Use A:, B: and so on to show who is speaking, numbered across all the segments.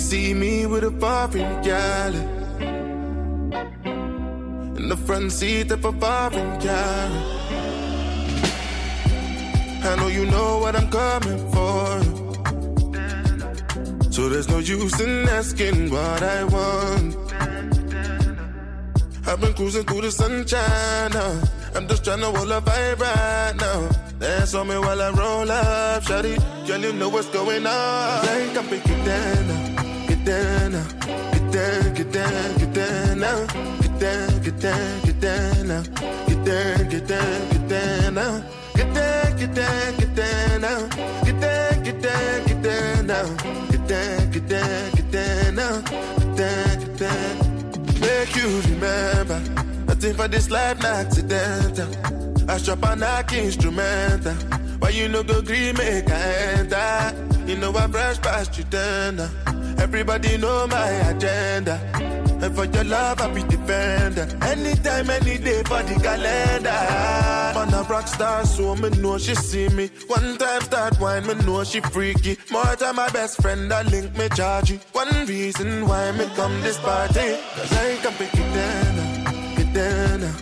A: see me with a foreign gal in the front seat of a foreign car. I know you know what I'm coming for. So there's no use in asking what I want. I've been cruising through the sunshine now. I'm just trying to hold a vibe right now. Dance on me while I roll up, shawty. Girl, you know what's going on. Like I'm pick it down uh. Get down, get down, get down now, get down, get down, get down now, get down, get down, get down now, get down, get down, get down now, get down, get down, get down now, get down, get down, get down now, get down, get down. Make you remember, nothing for this life, not accidental. I strap a knock instrumental. Why you no go green make I enter? You know I brush past you then. uh. Everybody know my agenda. And for your love, I be defender. Anytime, any day for the calendar. On a rock star, so me know she see me. One time start wine, me know she freaky. More time my best friend, I link me charge you. One reason why me come this party. Cause I can pick it down, uh, get down, uh,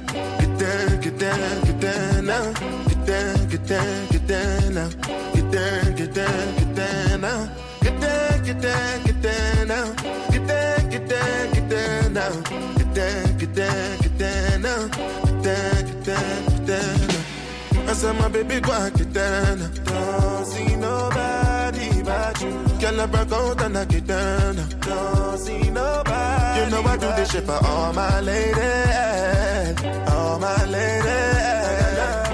A: get down, get down, get down now. Get down, get down, get down. Get down, get down, get down. Get down, get down, get down now. Get down, get down, get down now. Get down, get down, get down now. Get down, get down, get down now. I said my baby go and get down now. Don't see nobody but you. Girl, I broke out and I get down now. Don't see nobody. You know I do this shit for all my ladies, all my ladies.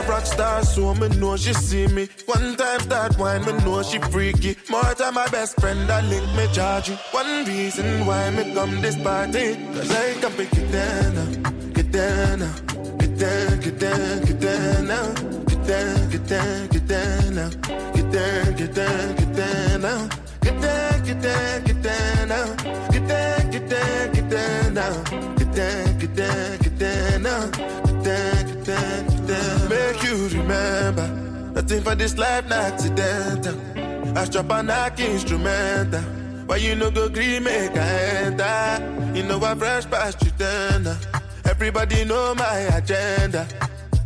A: A rock star, so me know she see me. One time start wine, me know she freaky. More time my best friend, I link me charge you. One reason why me come this party, cause I can pick it down, get down, get down, get down, get down. Get down, get down, get down. Get down, get down, get down. Get down, get down, get down. Get down, get down, get down. Get down, get down, get down. Get down, You remember, nothing for this life, not accidental. I strap a knock instrumental. Why you no go green make I enter? You know I fresh past you uh. Everybody know my agenda.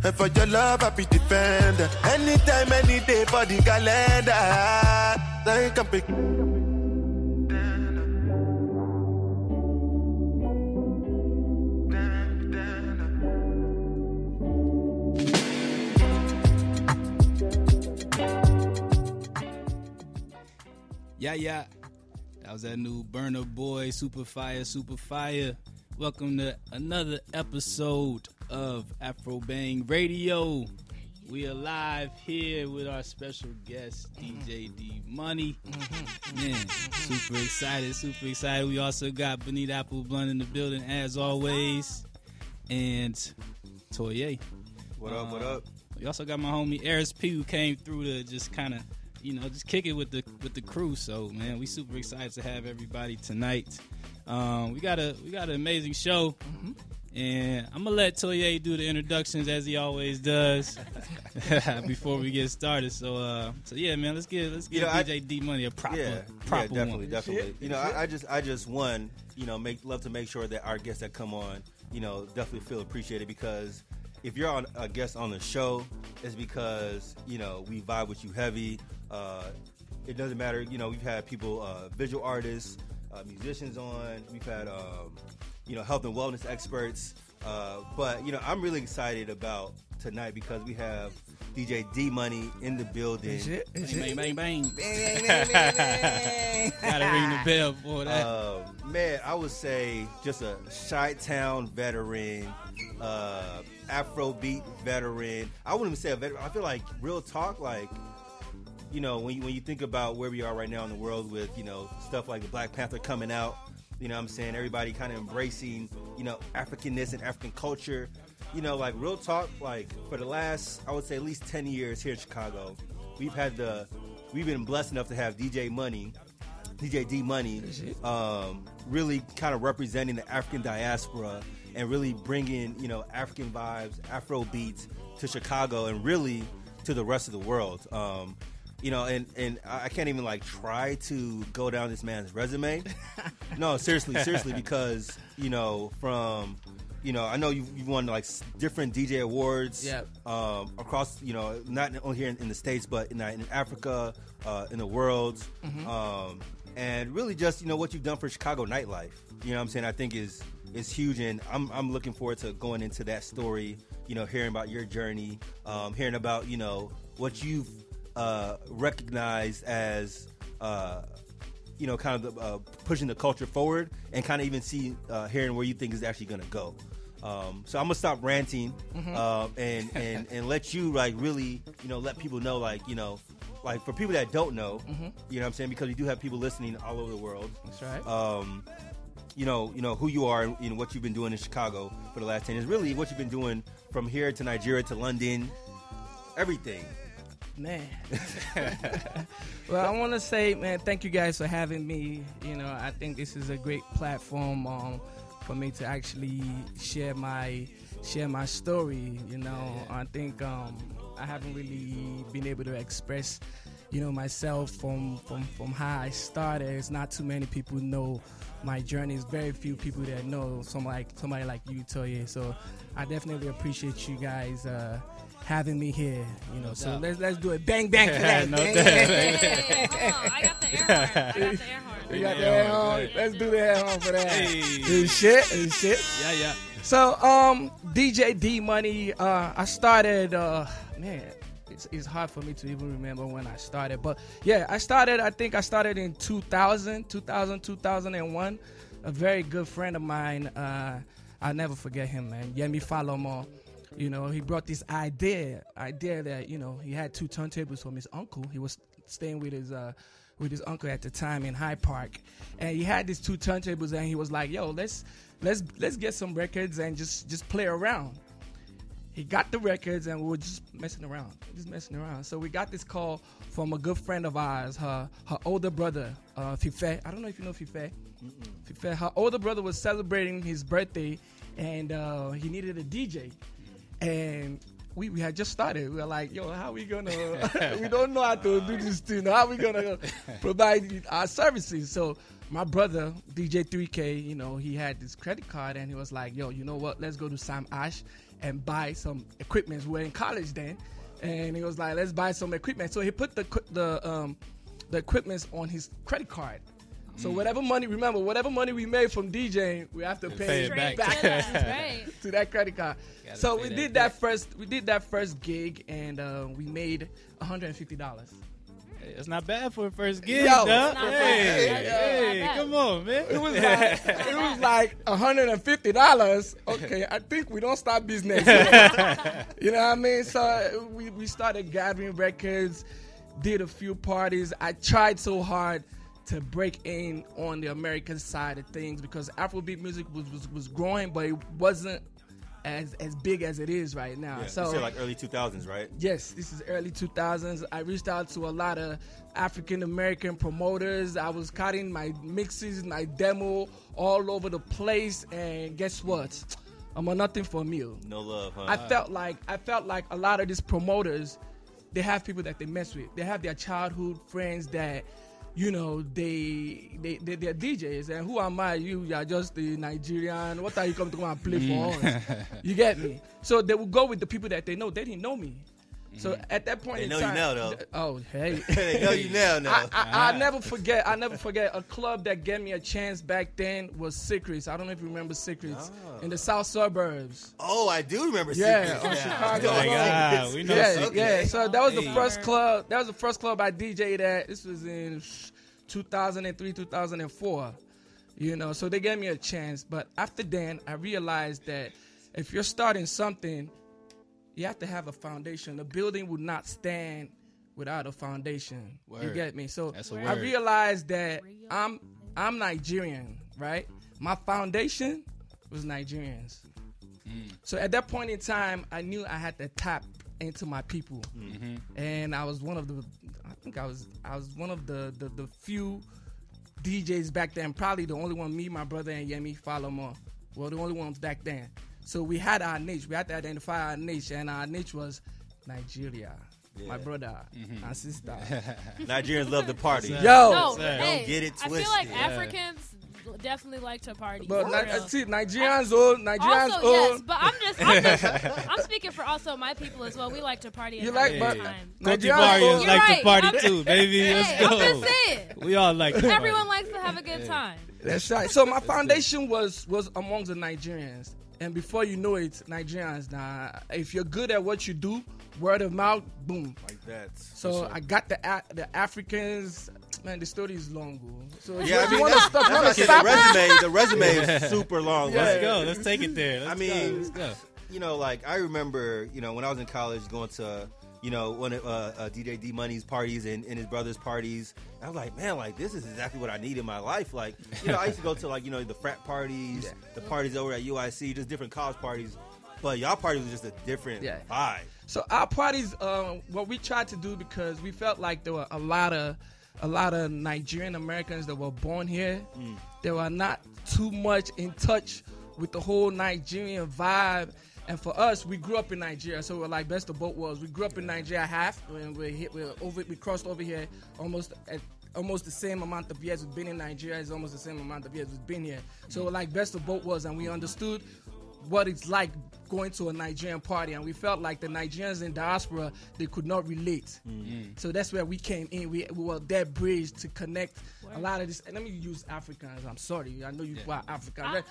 A: And for your love, I be defender. Anytime, any day for the calendar. I can pick.
B: Yeah, yeah. That was that new Burna Boy, Super Fire, Super Fire. Welcome to another episode of Afro Bang Radio. We are live here with our special guest, DJ D Money. Mm-hmm. Man, super excited, super excited. We also got Benita Apple Blunt in the building as always. And Toye.
C: What up? What uh, up?
B: We also got my homie Eris P who came through to just kind of, you know, just kick it with the with the crew. So man, we super excited to have everybody tonight. Um, we got a we got an amazing show, and I'm gonna let Toye do the introductions as he always does before we get started. So uh, so yeah, man, let's get let's get
C: You know, I-
B: DJ D Money a proper
C: Yeah,
B: proper
C: yeah, definitely,
B: one.
C: definitely. You know, I, I just, I just one, you know, make love to make sure that our guests that come on, you know, definitely feel appreciated because if you're on a guest on the show, it's because you know we vibe with you heavy. Uh, it doesn't matter, you know, we've had people, uh, visual artists, uh, musicians on. We've had, um, you know, health and wellness experts. Uh, but you know, I'm really excited about tonight because we have DJ D Money in the building.
B: Bang bang bang bang.
C: Bang, bang, bang, bang.
B: Gotta ring the bell for that.
C: Um, man, I would say just a Chi Town veteran, uh, Afrobeat veteran. I wouldn't even say a veteran. I feel like real talk, like you know, when you, when you think about where we are right now in the world with you know stuff like the Black Panther coming out, you know, I'm saying everybody kind of embracing you know Africanness and African culture. You know, like real talk, like for the last I would say at least ten years here in Chicago, we've had the we've been blessed enough to have DJ Money DJ D Money, um, really kind of representing the African diaspora and really bringing you know African vibes, Afro beats to Chicago and really to the rest of the world. Um, you know, and and I can't even like try to go down this man's resume. no, seriously, seriously, because you know, from you know, I know you you won like different DJ awards,
D: Yep.
C: um, across you know, not only here in, in the states, but in, in Africa, uh, in the world,
D: Mm-hmm.
C: um, and really just you know what you've done for Chicago nightlife. You know, what I'm saying I think is is huge, and I'm I'm looking forward to going into that story. You know, hearing about your journey, um, hearing about you know what you've uh, recognized as. Uh, you know, kind of the, uh, pushing the culture forward, and kind of even see uh, hearing where you think is actually going to go. Um, so I'm gonna stop ranting uh, and and and let you like really you know let people know like you know like for people that don't know you know what I'm saying because we do have people listening all over the world.
D: That's right.
C: Um, you know, you know who you are, and you know what you've been doing in Chicago for the last ten years. Really, what you've been doing from here to Nigeria to London, everything.
D: Man. well, I want to say, man, thank you guys for having me. You know, I think this is a great platform um, for me to actually share my share my story. You know, I think um, I haven't really been able to express, you know, myself from from from how I started. It's not too many people know my journey. It's very few people that know somebody like somebody like you, Toye. So I definitely appreciate you guys. Uh, Having me here, you know, so
B: doubt.
D: let's let's do it. Bang bang for that.
B: No
D: bang.
B: doubt.
E: Hey, hold on. I got the air horn. I got the air horn.
D: We got the air horn.
B: yeah.
D: Let's do the air horn for that.
B: Hey.
D: It's shit. It's shit.
B: Yeah, yeah.
D: So, um, DJ D Money, uh, I started, uh, man, it's, it's hard for me to even remember when I started. But yeah, I started, I think I started in 2000, 2000, 2001. A very good friend of mine, uh, I'll never forget him, man. Yemi Falomo. You know, he brought this idea, idea that, you know, he had two turntables from his uncle. He was staying with his, uh, with his uncle at the time in Hyde Park, and he had these two turntables, and he was like, "Yo, let's let's let's get some records and just just play around." He got the records, and we were just messing around, just messing around. So we got this call from a good friend of ours, her her older brother, uh, Fife. I don't know if you know Fife. Fife. Her older brother was celebrating his birthday, and uh, he needed a DJ, and. We, we had just started. We were like, yo, how we gonna? we don't know how to do this thing. How we gonna provide our services? So my brother DJ 3K, you know, he had this credit card, and he was like, yo, you know what? Let's go to Sam Ash and buy some equipment. We were in college then, and he was like, let's buy some equipment. So he put the the um the equipments on his credit card. So whatever money, remember, whatever money we made from DJing, we have to pay,
B: Pay it
E: Straight
B: back.
E: to that,
D: to that credit card. So we
B: that
D: did that first. We did that first gig, and uh, we made 150 dollars.
B: Hey, It's not bad for a first gig,
D: Yo.
B: dog.
E: It's not
B: Hey,
E: bad.
B: hey,
E: It's not bad.
B: come on, man.
D: It was like it was like 150 dollars. Okay, I think we don't start business. you know what I mean? So we we started gathering records, did a few parties. I tried so hard to break in on the American side of things because Afrobeat music was was, was growing, but it wasn't as as big as it is right now.
C: Yeah,
D: so
C: like early 2000s, right?
D: Yes, this is early 2000s. I reached out to a lot of African American promoters. I was cutting my mixes, my demo all over the place, and guess what? I'm a nothing for a meal.
C: No love, huh?
D: I felt like I felt like a lot of these promoters, they have people that they mess with. They have their childhood friends that, you know, they they they they're DJs. And who am I? You, you are just the Nigerian. What are you coming to go and play for mm. us? You get me? So they will go with the people that they know. They didn't know me. So at that point
C: They
D: in
C: know you
D: time,
C: now, though.
D: Oh, hey.
C: they know you now, now.
D: I, I, I never forget. I never forget a club that gave me a chance back then was Secrets. I don't know if you remember Secrets oh. in the South suburbs.
C: oh, I do remember.
D: Yeah,
C: Secrets
D: on. Chicago.
B: Oh my God, we know
D: yeah,
B: Secrets.
D: yeah. So that was the first club. That was the first club I DJ'd at. This was in 2003, 2004. You know, so they gave me a chance. But after then, I realized that if you're starting something, you have to have a foundation. The building would not stand without a foundation. You get me? So I
B: word.
D: realized that I'm I'm Nigerian, right? My foundation was Nigerians. So at that point in time, I knew I had to tap into my people, and I was one of the. I think I was I was one of the the, the few DJs back then. Probably the only one. Me, my brother, and Yemi Falomo were the only ones back then. So we had our niche. We had to identify our niche, and our niche was Nigeria. my brother, mm-hmm. my sister.
C: Nigerians love to party.
B: Yo.
E: No, hey,
C: Don't get it twisted.
E: I feel like
C: twisted.
E: Africans definitely like to party.
D: But Ni-
E: real.
D: see, Nigerians old, Nigerians
E: also,
D: old.
E: yes, but I'm just, I'm just, I'm speaking for also my people as well. We like to party. And
D: You like-
E: a
D: but-
E: time.
B: Cote
D: Nigerians
B: d'Ivoirians
D: old.
E: You're
B: like to
E: right.
B: party
E: I'm-
B: too, baby. Let's
E: Hey, I'm just saying.
B: We all like to party.
E: Everyone likes to have a good time.
D: That's right. So my foundation was was amongst the Nigerians, and before you know it, Nigerians. Now, if you're good at what you do, word of mouth, boom.
C: Like that.
D: So I got the the Africans. Man, the story is long, bro. So
C: Yeah, I mean,
D: you want to
C: that's-
D: stop,
C: that's
D: wanna
C: like the
D: stop
C: resume. The resume is super long.
D: Yeah.
B: Let's go. Let's take it there. Let's
C: I mean-
B: go. let's go.
C: you know, like I remember, you know, when I was in college, going to, you know, one of uh, uh, DJ D Money's parties and, and his brother's parties. I was like, man, like this is exactly what I need in my life. Like, you know, I used to go to like, you know, the frat parties,
D: Yeah.
C: the parties over at UIC, just different college parties. But y'all parties was just a different
D: Yeah.
C: vibe.
D: So our parties, um, what we tried to do because we felt like there were a lot of a lot of Nigerian Americans that were born here. They were not too much in touch with the whole Nigerian vibe. And for us, we grew up in Nigeria, so we're like best of both worlds. We grew up in Nigeria half when we hit, we're over, we crossed over here almost at almost the same amount of years we've been in Nigeria is almost the same amount of years we've been here. So mm. we're like best of both worlds, and we understood what it's like going to a Nigerian party, and we felt like the Nigerians in diaspora they could not relate. Mm. So that's where we came in. We, we were that bridge to connect a lot of this. And let me use Africans. I'm sorry, I know you are African,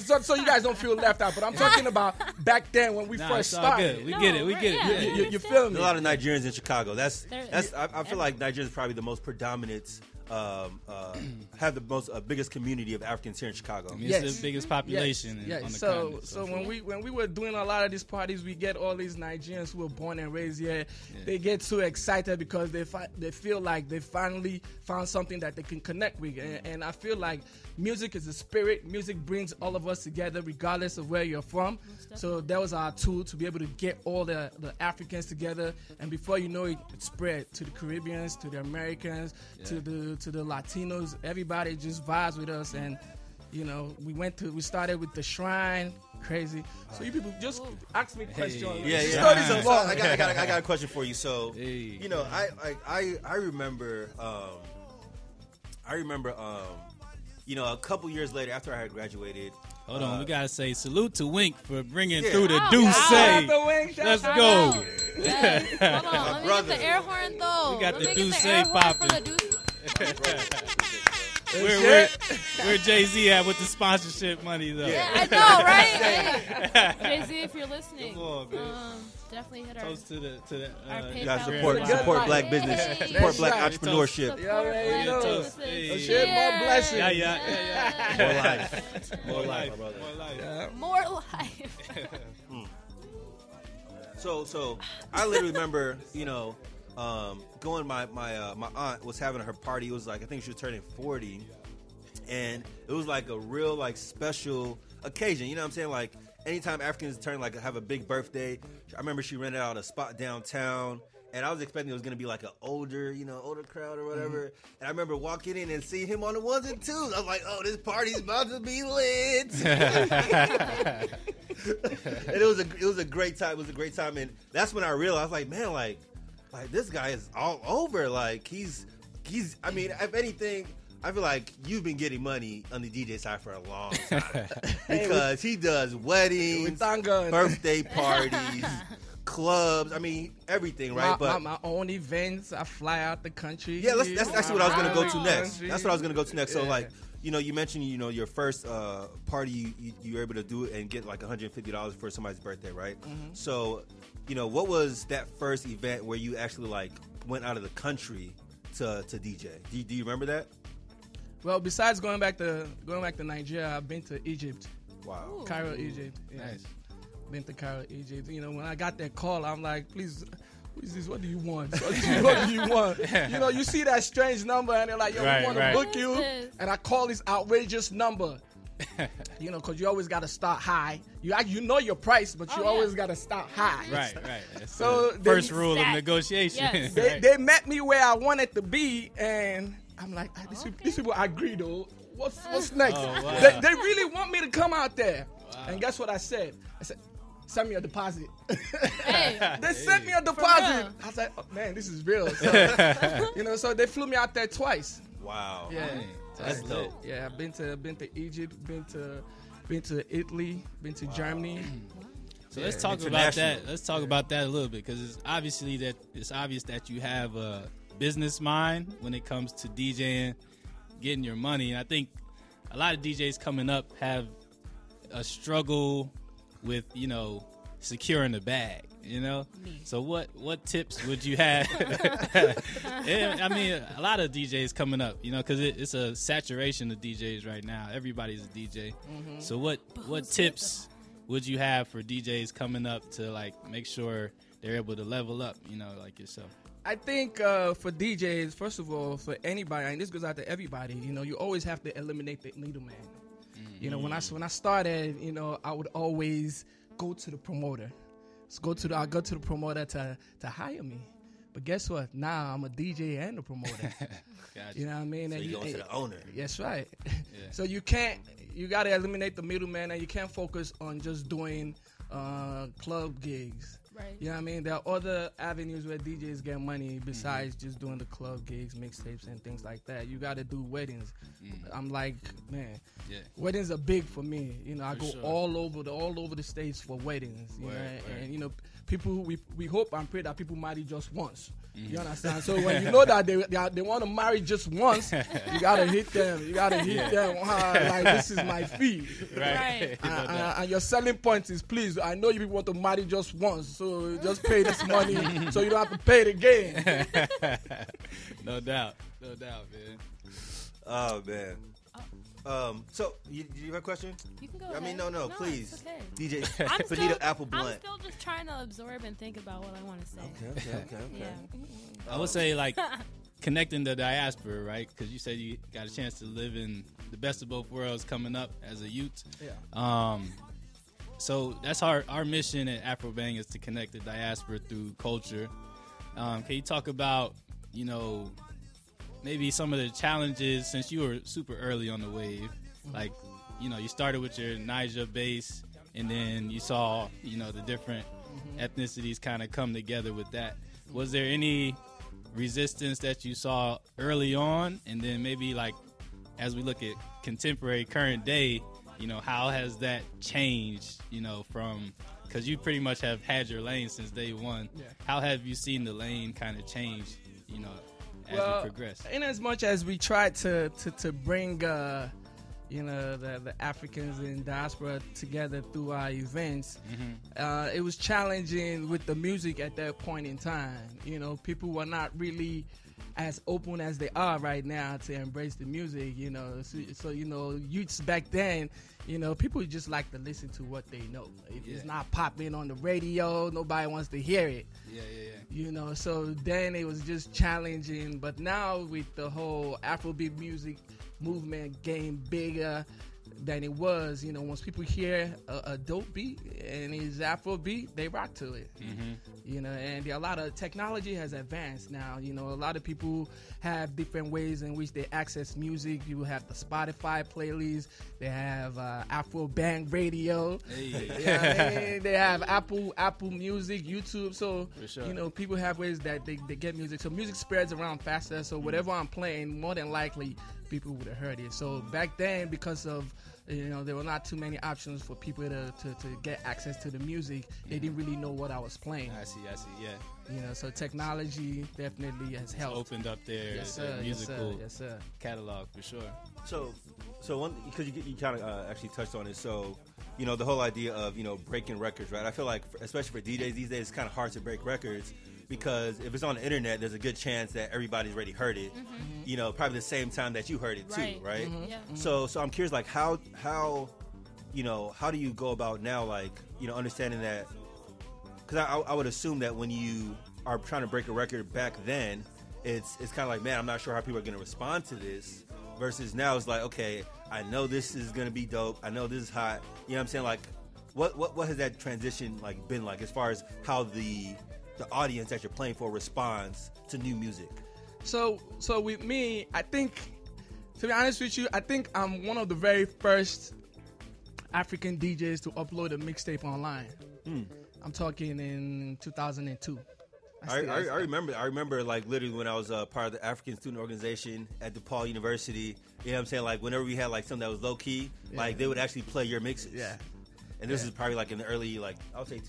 D: so, so you guys don't feel left out. But I'm talking about back then when we
B: Nah,
D: first
B: it's all
D: started.
B: good. We
E: No,
B: get it. We get
E: yeah.
B: it.
D: You,
B: Yeah.
D: you, you feel me?
C: There's a lot of Nigerians in Chicago. That's
E: There-
C: that's. I, I feel like Nigeria is probably the most predominant, um, uh, have the most uh, biggest community of Africans here in Chicago.
B: I mean,
D: Yes.
B: It's the biggest population in-
D: Yes.
B: on the
D: So,
B: continent.
D: so
B: for
D: when we when we were doing a lot of these parties, we get all these Nigerians who were born and raised here. They get so excited because they fi- they feel like they finally found something that they can connect with, and, and I feel like music is a spirit. Music brings all of us together, regardless of where you're from. So that was our tool to be able to get all the the Africans together, and before you know it, it spread to the Caribbeans, to the Americans, to the to the Latinos. Everybody just vibes with us and you know, we went to, we started with the shrine, crazy. So you people just ask me questions.
C: Yeah,
D: The
C: yeah.
D: Stories
C: So,
D: are long.
C: I, got, I, got, I got a question for you. So,
B: Hey.
C: you know, I, I, I, I remember, um, I remember, um, you know, a couple years later after I had graduated.
B: Hold on,
C: uh,
B: we gotta say salute to Wink for bringing
C: Yeah.
B: through the
E: Wow,
B: Douce.
E: wow.
D: Shout out to Wayne, shout
B: Let's
D: out.
B: go.
E: Yes. Hold on. Let me
C: brother.
E: get the air horn though.
B: We got
E: Let
B: the
E: me
B: Douce
E: get the air horn from
B: popping.
E: the Douce.
B: Where, where, where Jay Z at with the sponsorship money though?
E: Yeah, I know, right? Jay Z, if you're listening,
B: on,
E: um, definitely hit our.
B: Toast to the to the. Uh,
E: PayPal
C: You guys
E: Good
C: support,
E: luck.
C: support black
E: Hey.
C: business, support black
B: right.
C: entrepreneurship.
D: Yeah, already know.
E: businesses.
D: Shit, more blessings.
B: yeah, yeah, yeah, yeah.
C: More life.
B: More
C: life,
B: life,
C: my brother.
B: more life.
D: Yeah.
E: More life.
C: So, so I literally remember, you know, um, going. My my uh, my aunt was having her party. It was like I think she was turning forty, and it was like a real like special occasion. You know what I'm saying? Like anytime Africans turn like have a big birthday. I remember she rented out a spot downtown. And I was expecting it was gonna be like an older, you know, older crowd or whatever. And I remember walking in and seeing him on the ones and twos. I was like, "Oh, this party's about to be lit." and it was a it was a great time. It was a great time, and that's when I realized, like, man, like, like this guy is all over. Like he's he's. I mean, if anything, I feel like you've been getting money on the DJ side for a long time because he does weddings,
D: With Thanga and-
C: birthday parties, clubs. I mean, everything, right?
D: My,
C: but
D: my, my own events, I fly out the country.
C: yeah, let's, that's actually what I was gonna go to next. That's what I was gonna go to next. So like, you know, you mentioned you know your first uh, party you, you, you were able to do it and get like 150 dollars for somebody's birthday, right?
D: Mm-hmm.
C: So, you know, what was that first event where you actually like went out of the country to to DJ? Do you, do you remember that?
D: Well, besides going back to going back to Nigeria, I've been to Egypt,
C: Wow.
D: Cairo, Egypt. Yeah.
B: Nice.
D: Been to Cairo, Egypt. You know, when I got that call, I'm like, please. Who is this? What do you want? What do you, what do you want? You know, you see that strange number, and they're like, "Yo,
B: Right,
D: we want
B: right.
D: to book you." And I call this outrageous number. you know, because you always got to start high. You you know your price, but you
E: Oh, yeah.
D: always got to start high.
B: Right, right. That's
D: So
B: the
D: they-
B: first rule of negotiation.
E: yes.
D: They,
B: right?
D: they met me where I wanted to be, and I'm like, ah, these, people, these people agree though. What's what's next?
B: Oh, wow.
D: they, they really want me to come out there. And guess what I said? I said, send me a deposit.
E: Hey,
D: they sent me a deposit. I was like, oh, man, this is real. So, you know, so they flew me out there twice.
C: Wow.
D: Yeah,
B: Dang.
C: That's
D: Yeah,
C: dope.
D: Yeah, I've been to been to Egypt, been to been to Italy, been to Germany.
B: So let's talk about that. Let's talk about that a little bit because it's obviously that it's obvious that you have a business mind when it comes to DJing, getting your money, and I think a lot of DJs coming up have a struggle with you know securing the bag. You know,
E: Me.
B: so what what tips would you have? Yeah, I mean, a lot of DJs coming up, you know, because it, it's a saturation of DJs right now. Everybody's a DJ. So what what tips would you have for DJs coming up to like make sure they're able to level up, you know, like yourself?
D: I think uh, for DJs, first of all, for anybody, and this goes out to everybody, you know, you always have to eliminate the middleman. You know, when I when I started, you know, I would always go to the promoter. So go to the I go to the promoter to to hire me. But guess what? Now I'm a DJ and a promoter.
B: Gotcha.
D: you know what I mean?
C: So
D: And
C: you go to the owner.
D: That's right. So you can't, you got to eliminate the middleman, and you can't focus on just doing uh, club gigs.
E: Right.
D: You know what I mean? There are other avenues where DJs get money besides just doing the club gigs, mixtapes, and things like that. You got to do weddings. Mm. I'm like, man,
B: Yeah.
D: weddings are big for me. You know, I
B: For
D: go
B: sure.
D: all over the all over the states for weddings. You
B: Word,
D: know,
B: word.
D: and you know, people we we hope and pray that people marry just once.
B: Mm-hmm.
D: You understand? So when you know that they they, are- they want to marry just once, you gotta hit them. You gotta hit them hard. Like this is my fee.
E: Right.
B: No
D: And, and- and your selling point is, please, I know you people want to marry just once, so just pay this money so you don't have to pay it again.
B: no doubt. No doubt, man.
C: Oh man. Um. So, you, you have a question?
E: You can go
C: I
E: ahead.
C: mean, no, no,
E: it's
C: please.
E: okay.
C: DJ
E: I'm
C: Benita
E: still,
C: Apple
E: I'm still just trying to absorb and think about what I want to say.
C: Okay, okay, okay, okay.
E: Yeah.
B: I would say like connecting the diaspora, right? Because you said you got a chance to live in the best of both worlds coming up as a youth.
D: Yeah.
B: Um, so that's our our mission at Afro Bang is to connect the diaspora through culture. Um, can you talk about you know maybe some of the challenges since you were super early on the wave, like you know you started with your Niger base and then you saw you know the different ethnicities kind of come together with that. Was there any resistance that you saw early on, and then maybe like as we look at contemporary current day, you know, how has that changed, you know, from because you pretty much have had your lane since day one.
D: Yeah.
B: How have you seen the lane kind of change, you know, as
D: well,
B: you progress?
D: in as much as we tried to to, to bring uh, you know the, the Africans in diaspora together through our events, uh, it was challenging with the music at that point in time. You know, people were not really as open as they are right now to embrace the music. You know, so, so you know, youths back then. You know, people just like to listen to what they know. If it's not popping on the radio, nobody wants to hear it
B: Yeah, yeah, yeah.
D: you know so then it was just challenging but now with the whole afrobeat music movement getting bigger than it was you know once people hear a, a dope beat and it's Afro beat, they rock to it you know and a lot of technology has advanced now you know a lot of people have different ways in which they access music you have the spotify playlist they have uh, afro bang radio
B: Hey,
D: yeah, they, they have Apple Apple Music, YouTube. So
B: sure.
D: you know, people have ways that they, they get music. So music spreads around faster. So whatever I'm playing, more than likely people would have heard it. So back then, because of you know, there were not too many options for people to, to, to get access to the music. They didn't really know what I was playing.
B: I see, I see. Yeah,
D: You know, so technology definitely has
B: it's
D: helped.
B: opened up their,
D: Yes,
B: their
D: sir. Yes, sir.
B: musical
D: Yes, sir.
B: catalog for sure.
C: So, so one because you, you kind of uh, actually touched on it. So, you know, the whole idea of you know breaking records, right? I feel like, for, especially for DJs these days, it's kind of hard to break records because if it's on the internet, there's a good chance that everybody's already heard it. Mm-hmm. You know, probably the same time that you heard it too,
E: Right.
C: right? Mm-hmm.
E: Yeah.
C: So, so I'm curious, like how how you know how do you go about now, like you know, understanding that because I, I would assume that when you are trying to break a record back then, it's it's kind of like, man, I'm not sure how people are going to respond to this. Versus now, it's like, okay, I know this is going to be dope. I know this is hot. You know what I'm saying? Like, what what what has that transition like been like as far as how the the audience that you're playing for responds to new music?
D: So, so with me, I think, to be honest with you, I think I'm one of the very first African DJs to upload a mixtape online. I'm talking in 2002.
C: I, I, I remember. I remember like literally when I was uh, part of the African student organization at DePaul University. You know what I'm saying? Like whenever we had like something that was low key, like they would actually play your mixes.
D: Yeah.
C: And this
D: Yeah.
C: is probably like in the early, like I would say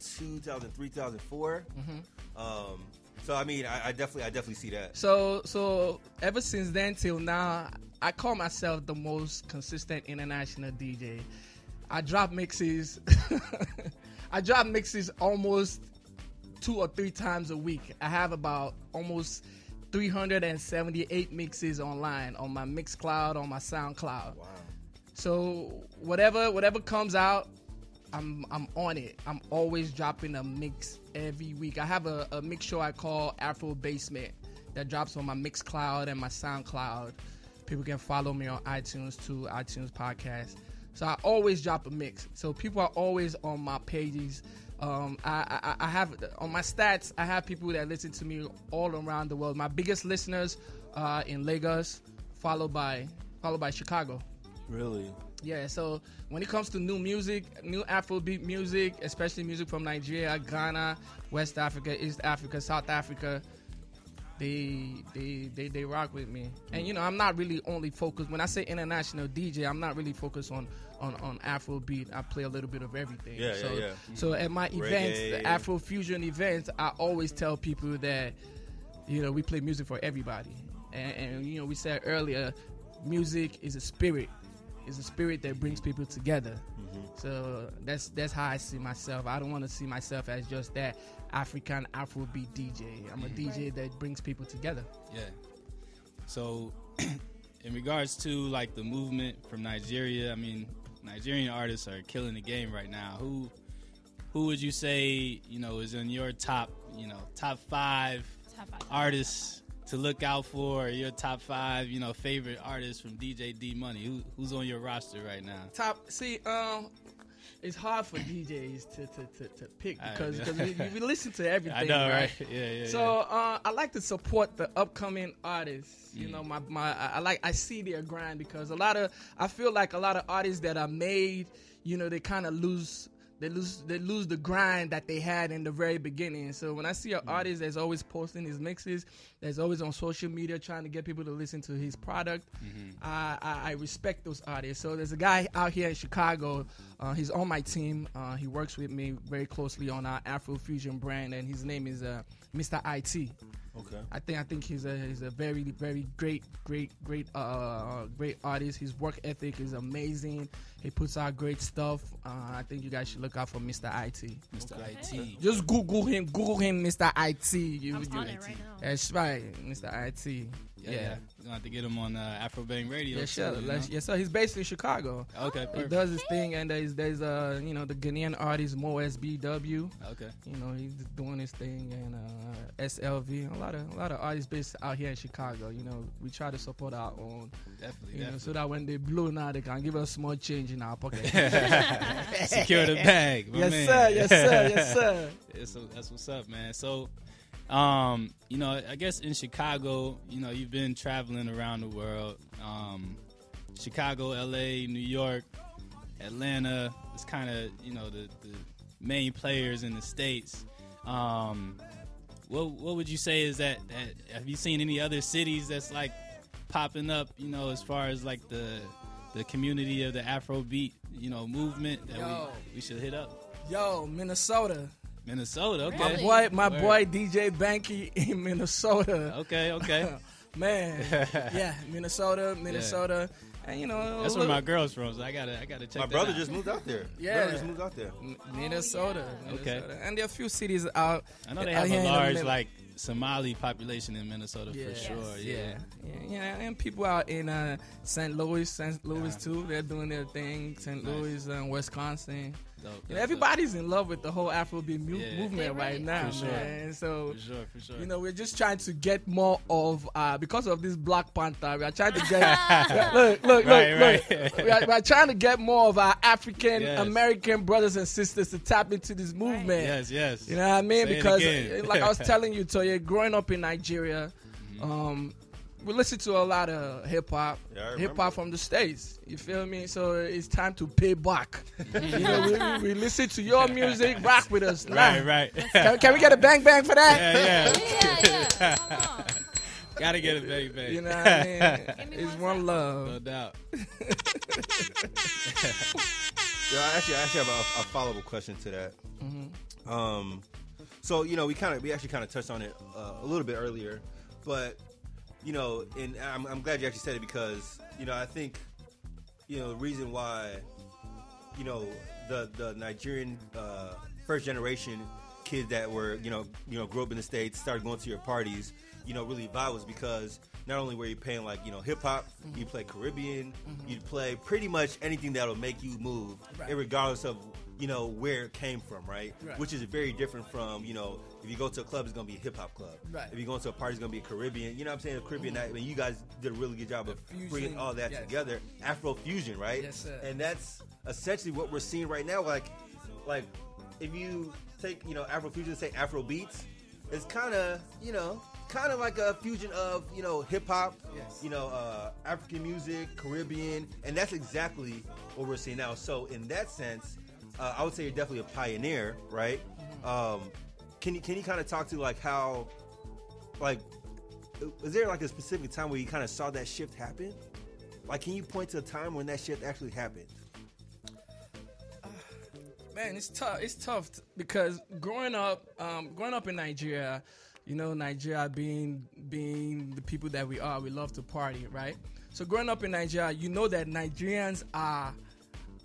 C: 2002, 2003, 2004.
D: Mm-hmm.
C: Um, so I mean, I, I definitely, I definitely see that.
D: So so ever since then till now, I call myself the most consistent international DJ. I drop mixes. I drop mixes almost two or three times a week. I have about almost 378 mixes online on my Mixcloud, on my SoundCloud.
C: Wow.
D: So whatever whatever comes out, I'm I'm on it. I'm always dropping a mix every week. I have a, a mix show I call Afro Basement that drops on my Mixcloud and my SoundCloud. People can follow me on iTunes too, iTunes podcast. So I always drop a mix. So people are always on my pages. Um, I, I, I have on my stats. I have people that listen to me all around the world. My biggest listeners uh, in Lagos, followed by followed by Chicago.
C: Really?
D: Yeah, so when it comes to new music, new Afrobeat music, especially music from Nigeria, Ghana, West Africa, East Africa, South Africa, they they they, they rock with me. And you know, I'm not really only focused when I say international DJ, I'm not really focused on on, on Afrobeat. I play a little bit of everything.
C: Yeah, yeah,
D: so,
C: yeah.
D: So at my events, the. Afro fusion events, I always tell people that you know we play music for everybody. And, and you know, we said earlier, music is a spirit. It's a spirit that brings people together. Mm-hmm. So that's that's how I see myself. I don't want to see myself as just that African Afrobeat DJ. I'm a mm-hmm. DJ that brings people together.
B: Yeah. So, in regards to like the movement from Nigeria, I mean, Nigerian artists are killing the game right now. Who, who would you say you know is in your top, you know, top five
E: Top five.
B: artists to look out for? Your top five, you know, favorite artists from DJ D Money. Who, who's on your roster right now?
D: Top. See, um, it's hard for DJs to to, to, to pick because because we, we listen to everything.
B: I know,
D: right?
B: right? Yeah, yeah.
D: So uh, I like to support the upcoming artists. You
B: Mm.
D: know, my, my I I like I see their grind because a lot of I feel like a lot of artists that are made, you know, they kind of lose they lose they lose the grind that they had in the very beginning. So when I see
B: Mm.
D: an artist that's always posting his mixes, that's always on social media trying to get people to listen to his product,
B: Mm-hmm.
D: I, I I respect those artists. So there's a guy out here in Chicago. Uh, he's on my team. Uh, he works with me very closely on our Afro Fusion brand, and his name is uh, Mr. IT.
C: Okay.
D: I think I think he's a he's a very very great great great uh great artist. His work ethic is amazing. He puts out great stuff. Uh, I think you guys should look out for Mr. IT.
B: Mr. IT.
D: Just Google him. Google him, Mr. IT. You,
E: I'm
D: you-
E: on it right now.
D: That's right, Mr. IT.
B: Yeah,
D: Yeah,
B: yeah.
D: yeah,
B: gonna have to get him on uh, Afro Bang Radio.
D: sure.
B: too, you know?
D: yes, sir. He's based in Chicago.
B: Okay, perfect.
D: He does his thing, and there's there's uh you know the Ghanaian artist Mo SBW.
B: Okay.
D: You know he's doing his thing, and uh, SLV. A lot of a lot of artists based out here in Chicago. You know we try to support our own.
B: Definitely,
D: You know, so that when they blow now, they can give us small change in our pocket.
B: Secure the bag.
D: yes,
B: man.
D: sir. Yes, sir. Yes, sir.
B: Yeah, so that's what's up, man. So, um, you know, I guess in Chicago, you know, you've been traveling around the world. Um, Chicago, L.A., New York, Atlanta. It's kind of you know the, the main players in the states. Um, what what would you say is that, that? Have you seen any other cities that's like popping up? You know, as far as like the the community of the Afrobeat, you know, movement that
D: Yo.
B: we, we should hit up.
D: Yo, Minnesota.
B: Minnesota, okay.
D: My boy, my
B: Word.
D: boy, DJ Banky in Minnesota.
B: Okay, okay.
D: Man, yeah, Minnesota, Minnesota, and you know,
B: That's where my girl's from, so I gotta I gotta check
C: My
B: that
C: brother
B: out.
C: just moved out there.
D: Yeah.
C: Brother just moved out there.
D: M- Minnesota,
B: Okay.
D: Minnesota. and there are a few cities out.
B: I know they have a
D: in the
B: large like Somali population in Minnesota for sure. Yeah.
D: yeah, yeah, yeah, and people out in uh, St. Louis, St. Louis
B: Yeah.
D: too. They're doing their thing. St.
B: Nice.
D: Louis, and Wisconsin.
B: Dope,
D: You
B: dope,
D: know,
B: dope.
D: everybody's in love with the whole Afrobeat mu-
B: Yeah.
D: movement
E: They
D: right now,
B: For sure.
D: man. So
B: for sure, for sure.
D: You know, we're just trying to get more of uh because of this Black Panther. We are trying to get look, look,
B: Right,
D: look,
B: right.
D: look. We are, we are trying to get more of our African
B: Yes.
D: American brothers and sisters to tap into this movement.
B: yes, yes.
D: You know what I mean?
B: Say
D: because, like I was telling you, Toye, growing up in Nigeria,
B: Mm-hmm.
D: um, we listen to a lot of hip hop,
C: Yeah,
D: hip hop from the states. You feel me? So it's time to pay back. you know, we, we, we listen to your music, rock with us.
B: Right,
D: Nah.
B: right.
D: Can, can we get a bang bang for that?
B: yeah, yeah.
E: Yeah, yeah. Come on.
B: Gotta get a bang bang.
D: You know what I mean? It's
E: one
D: one
E: second.
D: love.
B: No doubt.
C: Yeah, I actually, I actually have a, a follow up question to that.
D: Mm-hmm.
C: Um, so you know, we kind of, we actually kind of touched on it uh, a little bit earlier, but you know, and I'm, I'm glad you actually said it because you know, I think you know the reason why you know the the Nigerian uh, first generation kids that were you know you know grew up in the states started going to your parties you know really vibe was because not only were you playing like you know hip hop you play Caribbean you'd play pretty much anything that'll make you move
D: Right.
C: regardless of you know where it came from right?
D: Right.
C: which is very different from you know if you go to a club it's gonna be a hip hop club
D: Right.
C: if you go to a party it's gonna be a Caribbean you know what I'm saying a Caribbean night I mean you guys did a really good job of
D: fusion,
C: bringing all that
D: yes.
C: together Afro fusion right
D: Yes, sir.
C: and that's essentially what we're seeing right now. Like, like if you take you know Afrofusion, and say Afro beats, it's kind of you know kind of like a fusion of you know hip hop,
D: Yes.
C: you know uh, African music, Caribbean, and that's exactly what we're seeing now. So in that sense, uh, I would say you're definitely a pioneer, right? Um, can you can you kind of talk to like how like is there like a specific time where you kind of saw that shift happen? Like, can you point to a time when that shift actually happened?
D: Man, it's tough. It's tough t- because growing up, um, growing up in Nigeria, you know, Nigeria being being the people that we are, we love to party, right? So growing up in Nigeria, you know that Nigerians are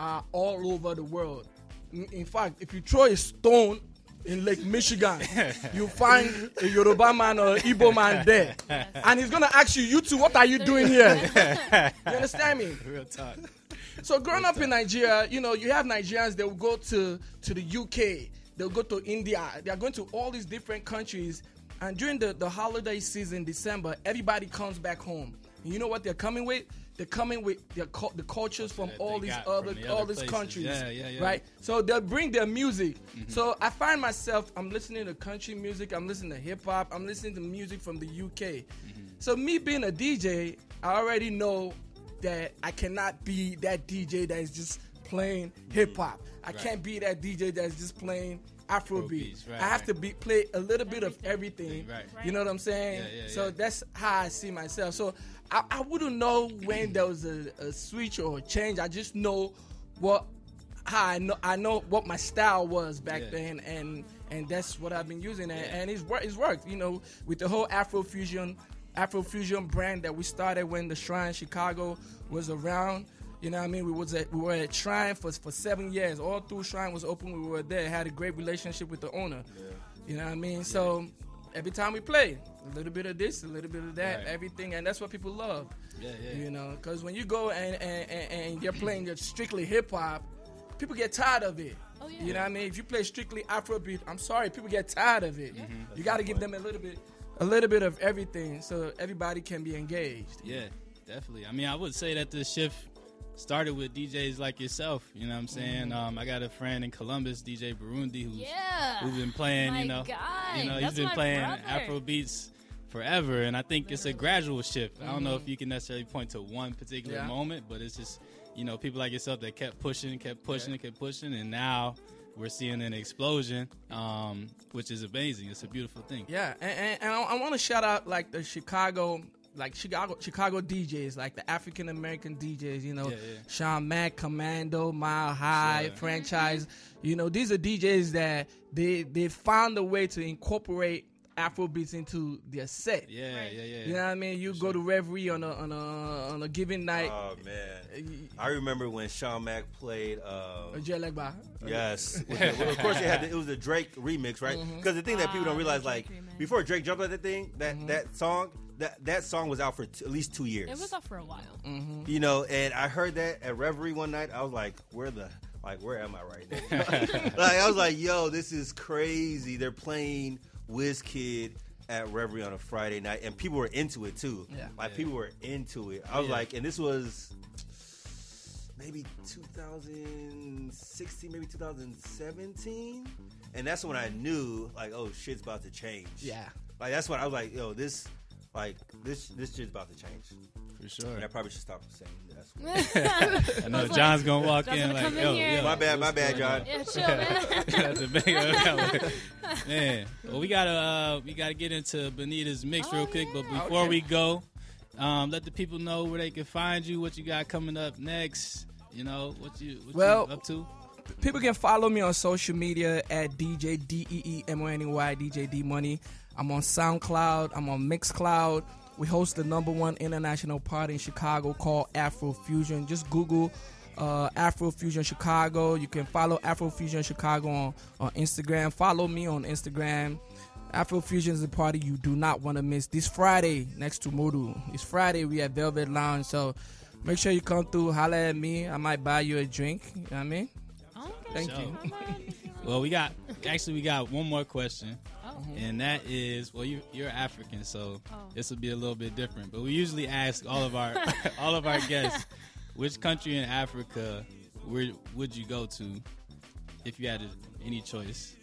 D: are all over the world. In, fact, if you throw a stone in Lake Michigan, you find a Yoruba man or Igbo man there, and he's gonna ask you, "You two, what are you doing here?" you understand me?
B: Real talk.
D: So growing up in Nigeria, you know, you have Nigerians. They will go to to the UK. They'll go to India. They are going to all these different countries. And during the the holiday season, December, everybody comes back home. And you know what they're coming with? They're coming with their the cultures from
B: That
D: all these other,
B: the
D: all these
B: places.
D: countries.
B: Yeah, yeah, yeah.
D: Right. So they'll bring their music. Mm-hmm. So I find myself, I'm listening to country music. I'm listening to hip hop. I'm listening to music from the UK. Mm-hmm. So me being a DJ, I already know that I cannot be that DJ that is just playing mm-hmm. hip hop. I
B: Right.
D: can't be that DJ that's just playing Afrobeat.
B: Afrobeats, right,
D: I have
B: right.
D: to be play a little bit of everything.
B: Right.
D: You know what I'm saying?
B: Yeah, yeah,
D: so that's how I see myself. So I, I wouldn't know when there was a, a switch or a change. I just know what how I know I know what my style was back
B: Yeah.
D: then and and that's what I've been using and, and it's worked it's worked, you know, with the whole Afrofusion Afrofusion brand that we started when the Shrine Chicago was around. You know what I mean? We was at, we were at Shrine for for seven years. All through Shrine was open. We were there. Had a great relationship with the owner. You know what I mean? So every time we play, a little bit of this, a little bit of that,
B: Right.
D: everything, and that's what people love.
B: Yeah, yeah.
D: You know, because when you go and, and, and, and you're playing your strictly hip hop, people get tired of it.
E: Oh, yeah.
D: You know what I mean? If you play strictly Afrobeat, I'm sorry, people get tired of it. Mm-hmm. You got to give them a little bit, a little bit of everything, so everybody can be engaged.
B: Yeah, definitely. I mean, I would say that the shift started with DJs like yourself. You know what I'm saying? Um, I got a friend in Columbus, DJ Burundi, who's
E: Yeah.
B: who's been playing.
E: My
B: you know,
E: God,
B: you know, he's
E: that's
B: been playing
E: brother.
B: Afro beats forever, and I think it's a gradual shift. I don't know if you can necessarily point to one particular
D: Yeah.
B: moment, but it's just you know people like yourself that kept pushing, kept pushing, kept pushing, and now. We're seeing an explosion, um, which is amazing. It's a beautiful thing.
D: Yeah, and, and, and I, I want to shout out like the Chicago, like Chicago, Chicago DJs, like the African American DJs. You know,
B: Yeah, yeah.
D: Sean Mack, Commando, Mile High,
B: Sure.
D: Franchise. You know, these are DJs that they they found a way to incorporate Afro beats into their set.
B: Yeah,
E: Right.
B: yeah, yeah.
D: You know what I mean? You go to Reverie on a on a on a given night.
C: Oh man, I remember when Sean Mack played. Um,
D: Ojuelegba.
C: yes, with the- well, of course it had the, it was the Drake remix, right? Because the thing that people
E: Ah,
C: don't realize, like before Drake jumped on that thing, that that song, that that song was out for t- at least two years.
E: It was out for a while. Mm-hmm.
C: you know, and I heard that at Reverie one night. I was like, where the like where am I right now? like I was like, yo, this is crazy. They're playing Kid at Reverie on a Friday night, and people were into it too.
D: Yeah.
C: like
B: Yeah.
C: people were into it. I was
B: Yeah.
C: like, and this was maybe 2016, maybe 2017, and that's when I knew like, oh shit's about to change.
D: Yeah.
C: Like that's when I was like, yo, this like this this shit's about to change.
B: For sure.
C: And I probably should stop saying that.
B: I know John's gonna walk
E: John's
B: in
E: gonna
B: like,
E: come in
B: yo,
C: My bad, my bad. John.
E: Yeah, chill, man.
B: That's a big- man. Well, we gotta uh, we gotta get into Benita's mix
E: Oh,
B: real quick, but before
D: Okay.
B: we go, um, let the people know where they can find you, what you got coming up next. You know what you what
D: Well-
B: you up to.
D: People can follow me on social media at DJ D E E M O N E Y DJ D Money. I'm on SoundCloud. I'm on Mixcloud. We host the number one international party in Chicago called Afro Fusion. Just Google uh, Afro Fusion Chicago. You can follow Afro Fusion Chicago on, on Instagram. Follow me on Instagram. Afro Fusion is a party you do not want to miss. This Friday next to Modu. It's Friday. We at Velvet Lounge. So make sure you come through. Holla at me. I might buy you a drink. You know what I mean?
E: Okay.
D: Thank
B: So-
D: you.
B: Well, we got actually we got one more question,
E: Oh.
B: and that is, well, you you're African, so
E: Oh.
B: this will be a little bit different. But we usually ask all of our all of our guests, which country in Africa where would you go to if you had any choice?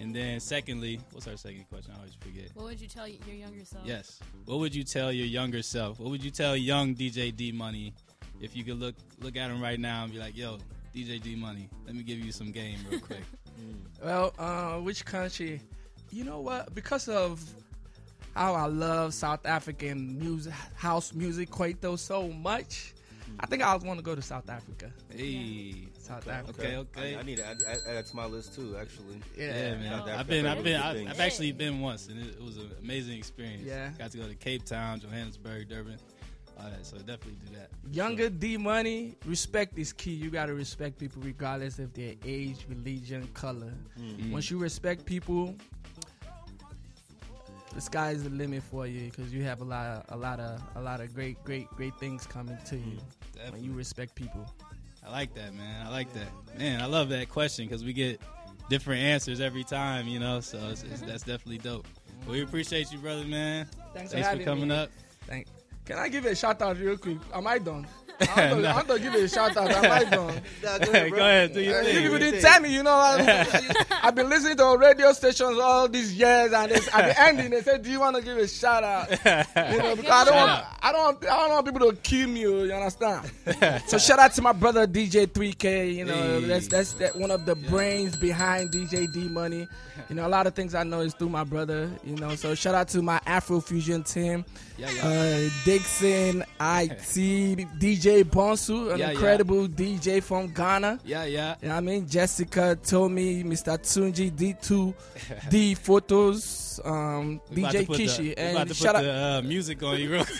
B: And then secondly, what's our second question? I always forget.
E: What would you tell your younger self?
B: Yes. What would you tell your younger self? What would you tell young DJ D Money if you could look look at him right now and be like, "Yo, DJ D Money, let me give you some game real quick."
D: Well, uh, which country? You know what? Because of how I love South African music, house music, Kwaito so much, I think I want to go to South Africa.
B: hey.
D: South Africa.
B: Okay, okay.
C: I, I need to add, add, add to my list too. Actually.
D: Yeah,
B: Yeah, man.
C: South
B: I've been,
C: I've
B: I've been, I've, I've actually been once, and it, it was an amazing experience.
D: Yeah.
B: got to go to Cape Town, Johannesburg, Durban, all that. So definitely do that.
D: Younger D Money, respect is key. You gotta respect people regardless of their age, religion, color.
B: Mm.
D: Once you respect people, the sky is the limit for you because you have a lot, of, a lot of, a lot of great, great, great things coming to you when you respect people.
B: I like that, man. I like that, man. I love that question because we get different answers every time, you know. So it's, it's, that's definitely dope. But we appreciate you, brother, man.
D: Thanks,
B: Thanks for
D: having
B: coming
D: me.
B: up.
D: Thank. Can I give a shout out real quick? Am I done? I'm gonna, I'm gonna give it a shout out. Am I done?
C: Nah,
B: Go ahead, do your
D: Uh,
B: thing.
D: you people didn't tell me, you know. I, I've been listening to radio stations all these years, and it's, at the ending they said, "Do you want to give a shout out?" You know, because I don't, want, I don't, I don't want people to kill me. You understand? so shout out to my brother DJ 3K. You know,
B: Hey.
D: that's that's that one of the brains behind DJ D Money. You know, a lot of things I know is through my brother. You know, so shout out to my Afro Fusion team.
B: Yeah, yeah.
D: Uh, Dixon, IT, DJ Bonsu, an
B: Yeah, yeah.
D: incredible DJ from Ghana.
B: yeah, yeah.
D: You know what I mean? Jessica, Tommy, Mr. Tunji, D2, D Photos, um,
B: We about to
D: DJ
B: the-
D: Kishi.
B: about
D: and
B: to
D: shout out,
B: the uh, music on you real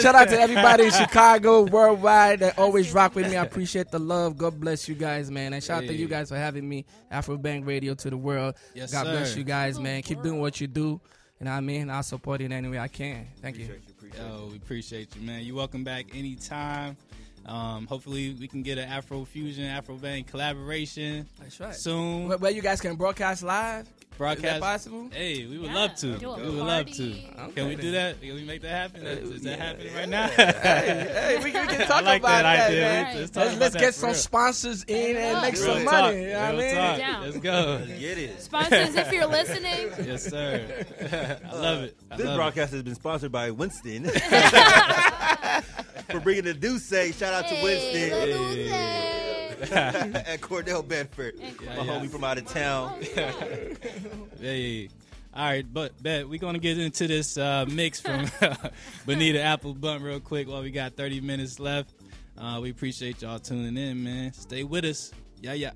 D: shout out to everybody in Chicago, worldwide that always rock with me. I appreciate the love. God bless you guys, man. And shout out to you guys for having me, Afro Bang Radio to the world.
B: Yes,
D: God bless you guys, man. Keep doing what you do. You know what I mean? I'll support it any way I can. Thank you.
C: Appreciate you, appreciate you.
B: Yo, we appreciate you, man. You're welcome back anytime. Um, hopefully, we can get an Afro Fusion, Afro Bang collaboration
D: That's right.
B: soon.
D: Where, where you guys can broadcast live? Is
B: Broadcast.
D: that possible?
B: Hey, we would
E: Yeah,
B: love to.
E: do a
B: We would love to.
E: party.
B: Can we do that? Can we make that happen? Is, is that
D: yeah.
B: happening right now?
D: Hey, we, we can talk
B: like
D: about
B: that
D: that,
B: idea.
D: man.
E: Right.
B: Let's, talk
D: Let's,
B: about
D: let's get
B: for
D: some
B: real.
D: sponsors in and make
E: Real
D: some
B: Real
D: money.
B: talk.
D: You know what I mean?
B: Let's go.
C: Let's get it.
E: Sponsors, if you're listening,
B: Yes, sir. I love it. I
C: This
B: love
C: broadcast has been sponsored by Winston. For bringing the Deuce. Shout out to Winston at Cordell Bedford.
E: And
C: My
B: Yeah, yeah.
C: homie from out of town.
B: Hey. All right, but bet we're gonna get into this uh, mix from Bonita Apple Blunt real quick while we got 30 minutes left. Uh, we appreciate y'all tuning in, man. Stay with us. Yeah, yeah.